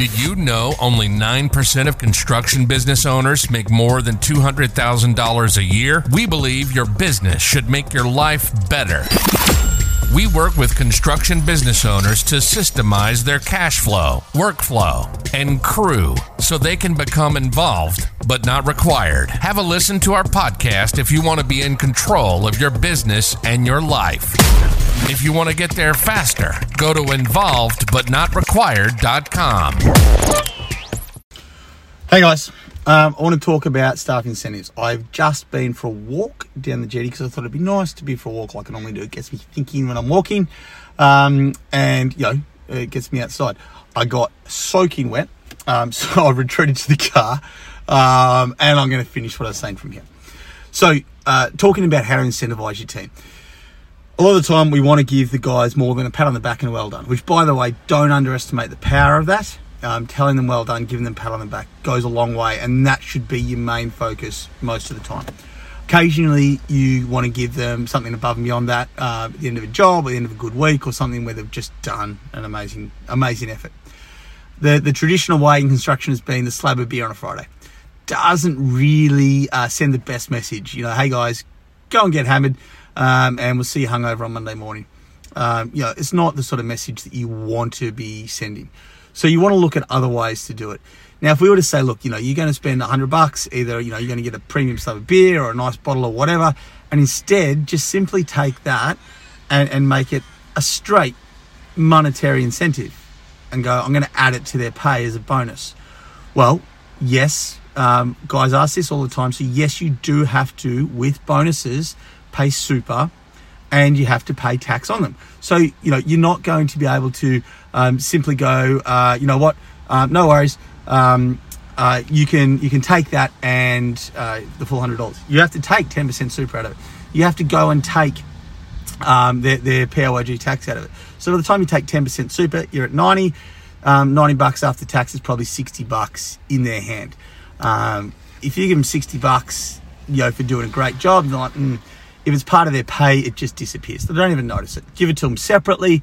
Did you know only 9% of construction business owners make more than $200,000 a year? We believe your business should make your life better. We work with construction business owners to systemize their cash flow, workflow, and crew so they can become involved but not required. Have a listen to our podcast if you want to be in control of your business and your life. If you want to get there faster, go to involvedbutnotrequired.com. Hey guys, um, I want to talk about staff incentives. I've just been for a walk down the jetty because I thought it'd be nice to be for a walk like I normally do. It gets me thinking when I'm walking, um, and you know, it gets me outside. I got soaking wet, um, so I retreated to the car, um, and I'm going to finish what I was saying from here. So, uh, talking about how to incentivize your team. A lot of the time, we want to give the guys more than a pat on the back and well done. Which, by the way, don't underestimate the power of that um, telling them well done, giving them pat on the back goes a long way, and that should be your main focus most of the time. Occasionally, you want to give them something above and beyond that uh, at the end of a job, at the end of a good week, or something where they've just done an amazing, amazing effort. The the traditional way in construction has been the slab of beer on a Friday. Doesn't really uh, send the best message. You know, hey guys, go and get hammered, um, and we'll see you hungover on Monday morning. Um, you know, it's not the sort of message that you want to be sending. So you want to look at other ways to do it. Now, if we were to say, look, you know, you're going to spend 100 bucks, either, you know, you're going to get a premium slab of beer or a nice bottle or whatever, and instead just simply take that and, and make it a straight monetary incentive and go, I'm going to add it to their pay as a bonus. Well, yes, um, guys ask this all the time. So, yes, you do have to, with bonuses, pay super and you have to pay tax on them. So, you know, you're not going to be able to um, simply go, uh, you know what, uh, no worries. Um, uh, you can you can take that and uh, the full hundred dollars. You have to take ten percent super out of it. You have to go and take um, their, their tax out of it. So by the time you take ten percent super, you're at ninety. Um, 90 bucks after tax is probably 60 bucks in their hand. Um, if you give them 60 bucks, you know, for doing a great job, they're like, mm, if it's part of their pay, it just disappears. They don't even notice it. Give it to them separately.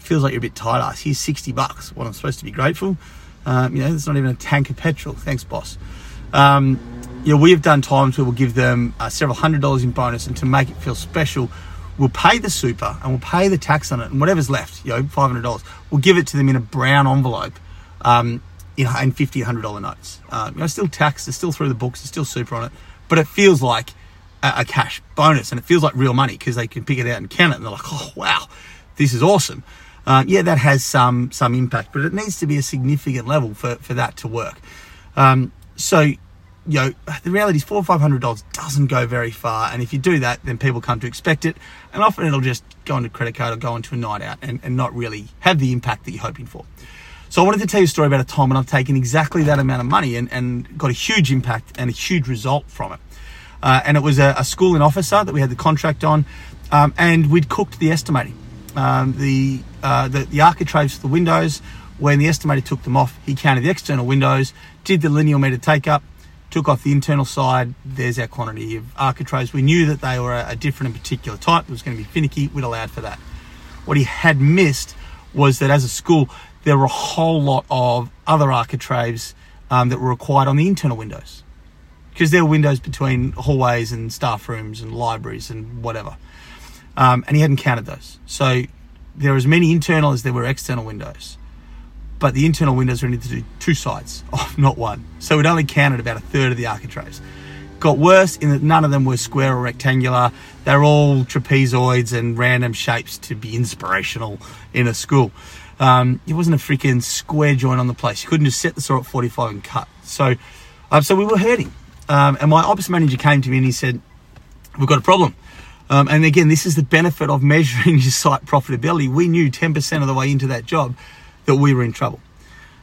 Feels like you're a bit tight ass. Here's 60 bucks. What I'm supposed to be grateful. Um, you know, it's not even a tank of petrol. Thanks, boss. Um, you know, we have done times where we'll give them uh, several hundred dollars in bonus, and to make it feel special, we'll pay the super and we'll pay the tax on it, and whatever's left, you know, five hundred dollars, we'll give it to them in a brown envelope, um, in fifty, hundred dollar notes. Um, you know, still taxed, it's still through the books, it's still super on it, but it feels like a, a cash bonus, and it feels like real money because they can pick it out and count it, and they're like, oh wow, this is awesome. Uh, yeah, that has some some impact, but it needs to be a significant level for, for that to work. Um, so, you know, the reality is four or five hundred dollars doesn't go very far, and if you do that, then people come to expect it, and often it'll just go into credit card or go into a night out and, and not really have the impact that you're hoping for. So I wanted to tell you a story about a time when I've taken exactly that amount of money and, and got a huge impact and a huge result from it. Uh, and it was a, a school in Officer that we had the contract on, um, and we'd cooked the estimating. Um, the, uh, the the architraves for the windows. When the estimator took them off, he counted the external windows, did the linear meter take up, took off the internal side. There's our quantity of architraves. We knew that they were a, different and particular type. It was going to be finicky. We'd allowed for that. What he had missed was that as a school, there were a whole lot of other architraves um, that were required on the internal windows because there were windows between hallways and staff rooms and libraries and whatever. Um, and he hadn't counted those. So there were as many internal as there were external windows. But the internal windows were needed to do two sides, not one. So we'd only counted about a third of the architraves. Got worse in that none of them were square or rectangular. They're all trapezoids and random shapes to be inspirational in a school. Um, it wasn't a freaking square joint on the place. You couldn't just set the saw at 45 and cut. So, um, so we were hurting. Um, and my ops manager came to me and he said, We've got a problem. Um, and again, this is the benefit of measuring your site profitability. We knew 10% of the way into that job that we were in trouble.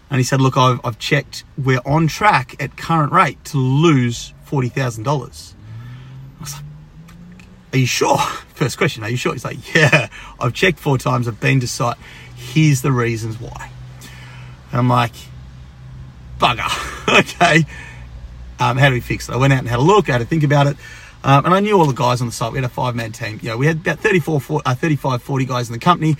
And he said, Look, I've, I've checked, we're on track at current rate to lose $40,000. I was like, Are you sure? First question, are you sure? He's like, Yeah, I've checked four times, I've been to site. Here's the reasons why. And I'm like, Bugger. okay um, how do we fix it? I went out and had a look, I had to think about it. Um, and I knew all the guys on the site. We had a five man team. Know, we had about 34, 40, uh, 35, 40 guys in the company.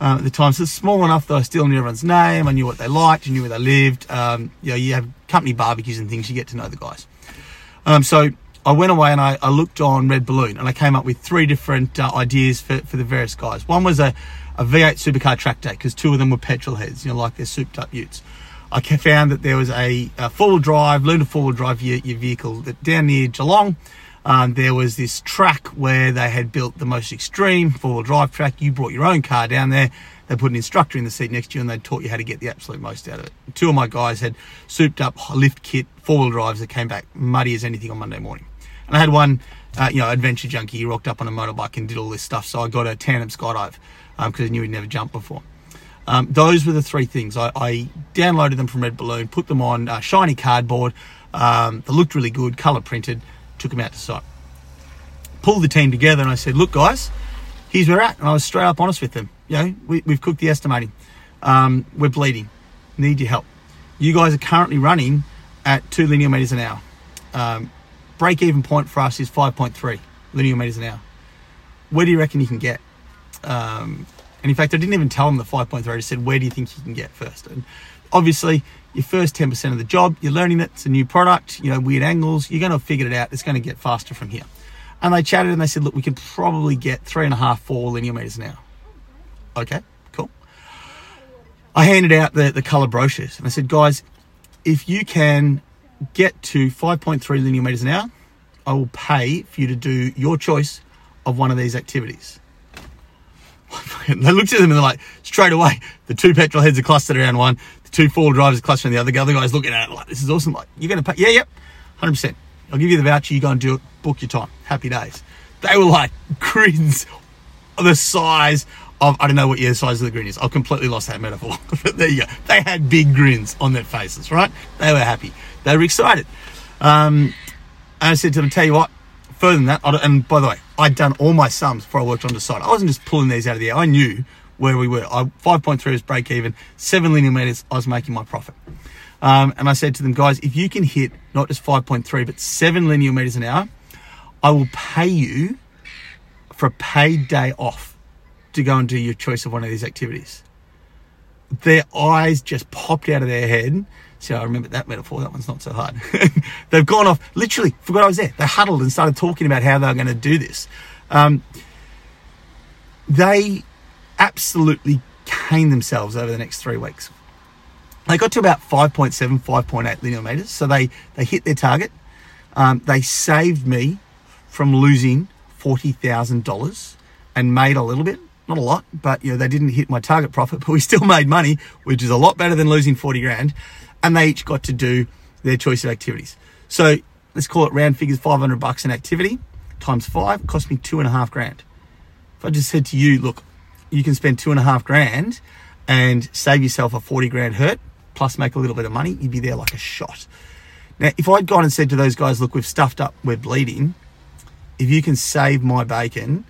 uh, at the time. So it's small enough that I still knew everyone's name. I knew what they liked. I knew where they lived. Um, you know, you have company barbecues and things. You get to know the guys. Um, so I went away and I, I, looked on Red Balloon and I came up with three different uh, ideas for, for the various guys. One was a, a V8 supercar track day because two of them were petrol heads, you know, like they're souped up utes. I found that there was a, a four-wheel drive, to four-wheel drive your, your vehicle that down near Geelong. Um, there was this track where they had built the most extreme four-wheel drive track. You brought your own car down there. They put an instructor in the seat next to you and they taught you how to get the absolute most out of it. Two of my guys had souped up lift kit four-wheel drives that came back muddy as anything on Monday morning. And I had one, uh, you know, adventure junkie. He rocked up on a motorbike and did all this stuff. So I got a tandem skydive because um, I knew he'd never jumped before. Um, those were the three things. I, I, downloaded them from Red Balloon, put them on uh, shiny cardboard. Um, they looked really good, color printed. Took him out to site. Pulled the team together, and I said, "Look, guys, here's where we're at." And I was straight up honest with them. You know, we, have cooked the estimating. Um, we're bleeding. Need your help. You guys are currently running at two linear meters an hour. Um, break even point for us is 5.3 linear meters an hour. Where do you reckon you can get? Um, and in fact, I didn't even tell them the 5.3. I just said, where do you think you can get first? And obviously, your first 10% of the job, you're learning it. It's a new product, you know, weird angles. You're going to figure it out. It's going to get faster from here. And they chatted and they said, look, we could probably get three and a half, four linear meters an hour. Okay, cool. I handed out the, the color brochures and I said, guys, if you can get to 5.3 linear meters an hour, I will pay for you to do your choice of one of these activities. they looked at them and they're like, straight away, the two petrol heads are clustered around one, two four drivers clustered the other. The other guy's looking at it like, this is awesome. Like, you're going to pay? Yeah, yep, 100%. I'll give you the voucher, you go and do it, book your time. Happy days. They were like grins the size of, I don't know what your size of the grin is. I've completely lost that metaphor. but there you go. They had big grins on their faces, right? They were happy. They were excited. Um, and I said to them, tell you what, further than that, and by the way, I'd done all my sums before I worked on the site. I wasn't just pulling these out of the air. I knew where we were. I, 5.3 was break even, seven linear meters, I was making my profit. Um, and I said to them, guys, if you can hit not just 5.3, but seven linear meters an hour, I will pay you for a paid day off to go and do your choice of one of these activities. Their eyes just popped out of their head See, I remember that metaphor. That one's not so hard. They've gone off, literally, forgot I was there. They huddled and started talking about how they were going to do this. Um, they absolutely cane themselves over the next three weeks. They got to about 5.7, 5.8 linear meters. So they, they hit their target. Um, they saved me from losing $40,000 and made a little bit. Not a lot, but you know, they didn't hit my target profit, but we still made money, which is a lot better than losing 40 grand and they each got to do their choice of activities. So let's call it round figures 500 bucks an activity times five cost me two and a half grand. If I just said to you, look, you can spend two and a half grand and save yourself a 40 grand hurt plus make a little bit of money, you'd be there like a shot. Now, if I'd gone and said to those guys, look, we've stuffed up, we're bleeding, if you can save my bacon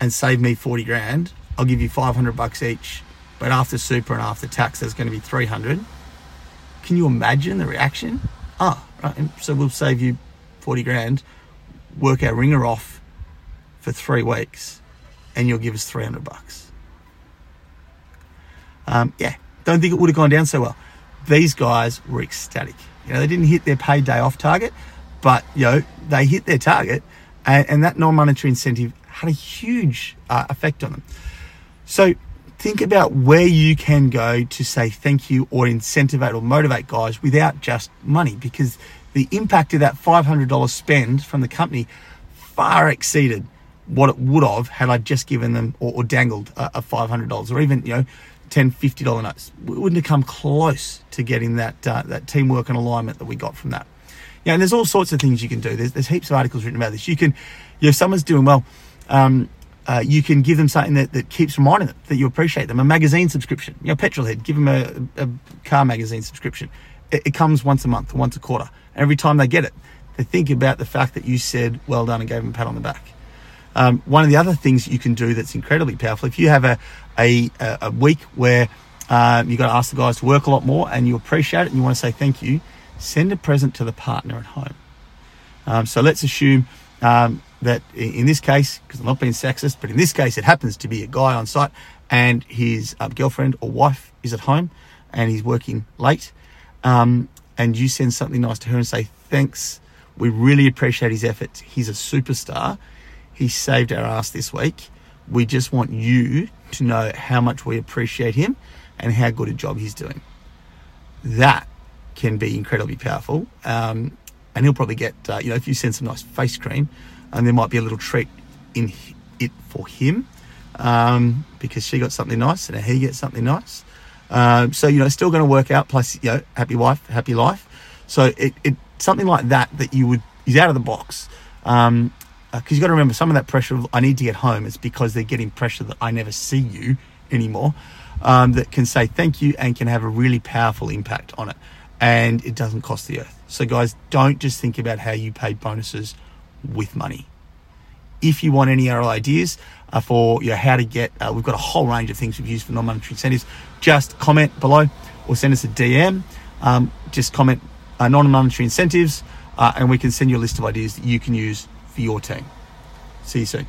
and save me 40 grand, I'll give you 500 bucks each. But after super and after tax, there's going to be 300 can you imagine the reaction? Ah, right, so we'll save you 40 grand, work our ringer off for three weeks, and you'll give us 300 bucks. Um, yeah, don't think it would have gone down so well. These guys were ecstatic. You know, they didn't hit their paid day off target, but you know, they hit their target, and, and that non-monetary incentive had a huge uh, effect on them. So think about where you can go to say thank you or incentivize or motivate guys without just money because the impact of that $500 spend from the company far exceeded what it would have had I just given them or, or dangled a, a, $500 or even, you know, 10 $50 notes. We wouldn't have come close to getting that, uh, that teamwork and alignment that we got from that. Yeah, and there's all sorts of things you can do. There's, there's heaps of articles written about this. You can, if someone's doing well, um, uh, you can give them something that, that keeps reminding them that you appreciate them. A magazine subscription, you know, Petrolhead, give them a, a car magazine subscription. It, it, comes once a month, once a quarter. Every time they get it, they think about the fact that you said well done and gave them a pat on the back. Um, one of the other things you can do that's incredibly powerful, if you have a, a, a week where um, you've got to ask the guys to work a lot more and you appreciate it and you want to say thank you, send a present to the partner at home. Um, so let's assume um, that in this case, because I'm not being sexist, but in this case, it happens to be a guy on site and his uh, girlfriend or wife is at home and he's working late, um, and you send something nice to her and say, Thanks, we really appreciate his efforts. He's a superstar. He saved our ass this week. We just want you to know how much we appreciate him and how good a job he's doing. That can be incredibly powerful. Um, and he'll probably get, uh, you know, if you send some nice face cream, and there might be a little treat in it for him um, because she got something nice and he gets something nice. Um, so you know, still going to work out. Plus, you know, happy wife, happy life. So it, it something like that that you would is out of the box. Um, because you've got to remember some of that pressure of I need to get home is because they're getting pressure that I never see you anymore. Um, that can say thank you and can have a really powerful impact on it, and it doesn't cost the earth. So guys, don't just think about how you pay bonuses with money. If you want any other ideas uh, for you know, how to get, uh, we've got a whole range of things we've used for non-monetary incentives. Just comment below or send us a DM. Um, just comment uh, non-monetary incentives, uh, and we can send you a list of ideas that you can use for your team. See you soon.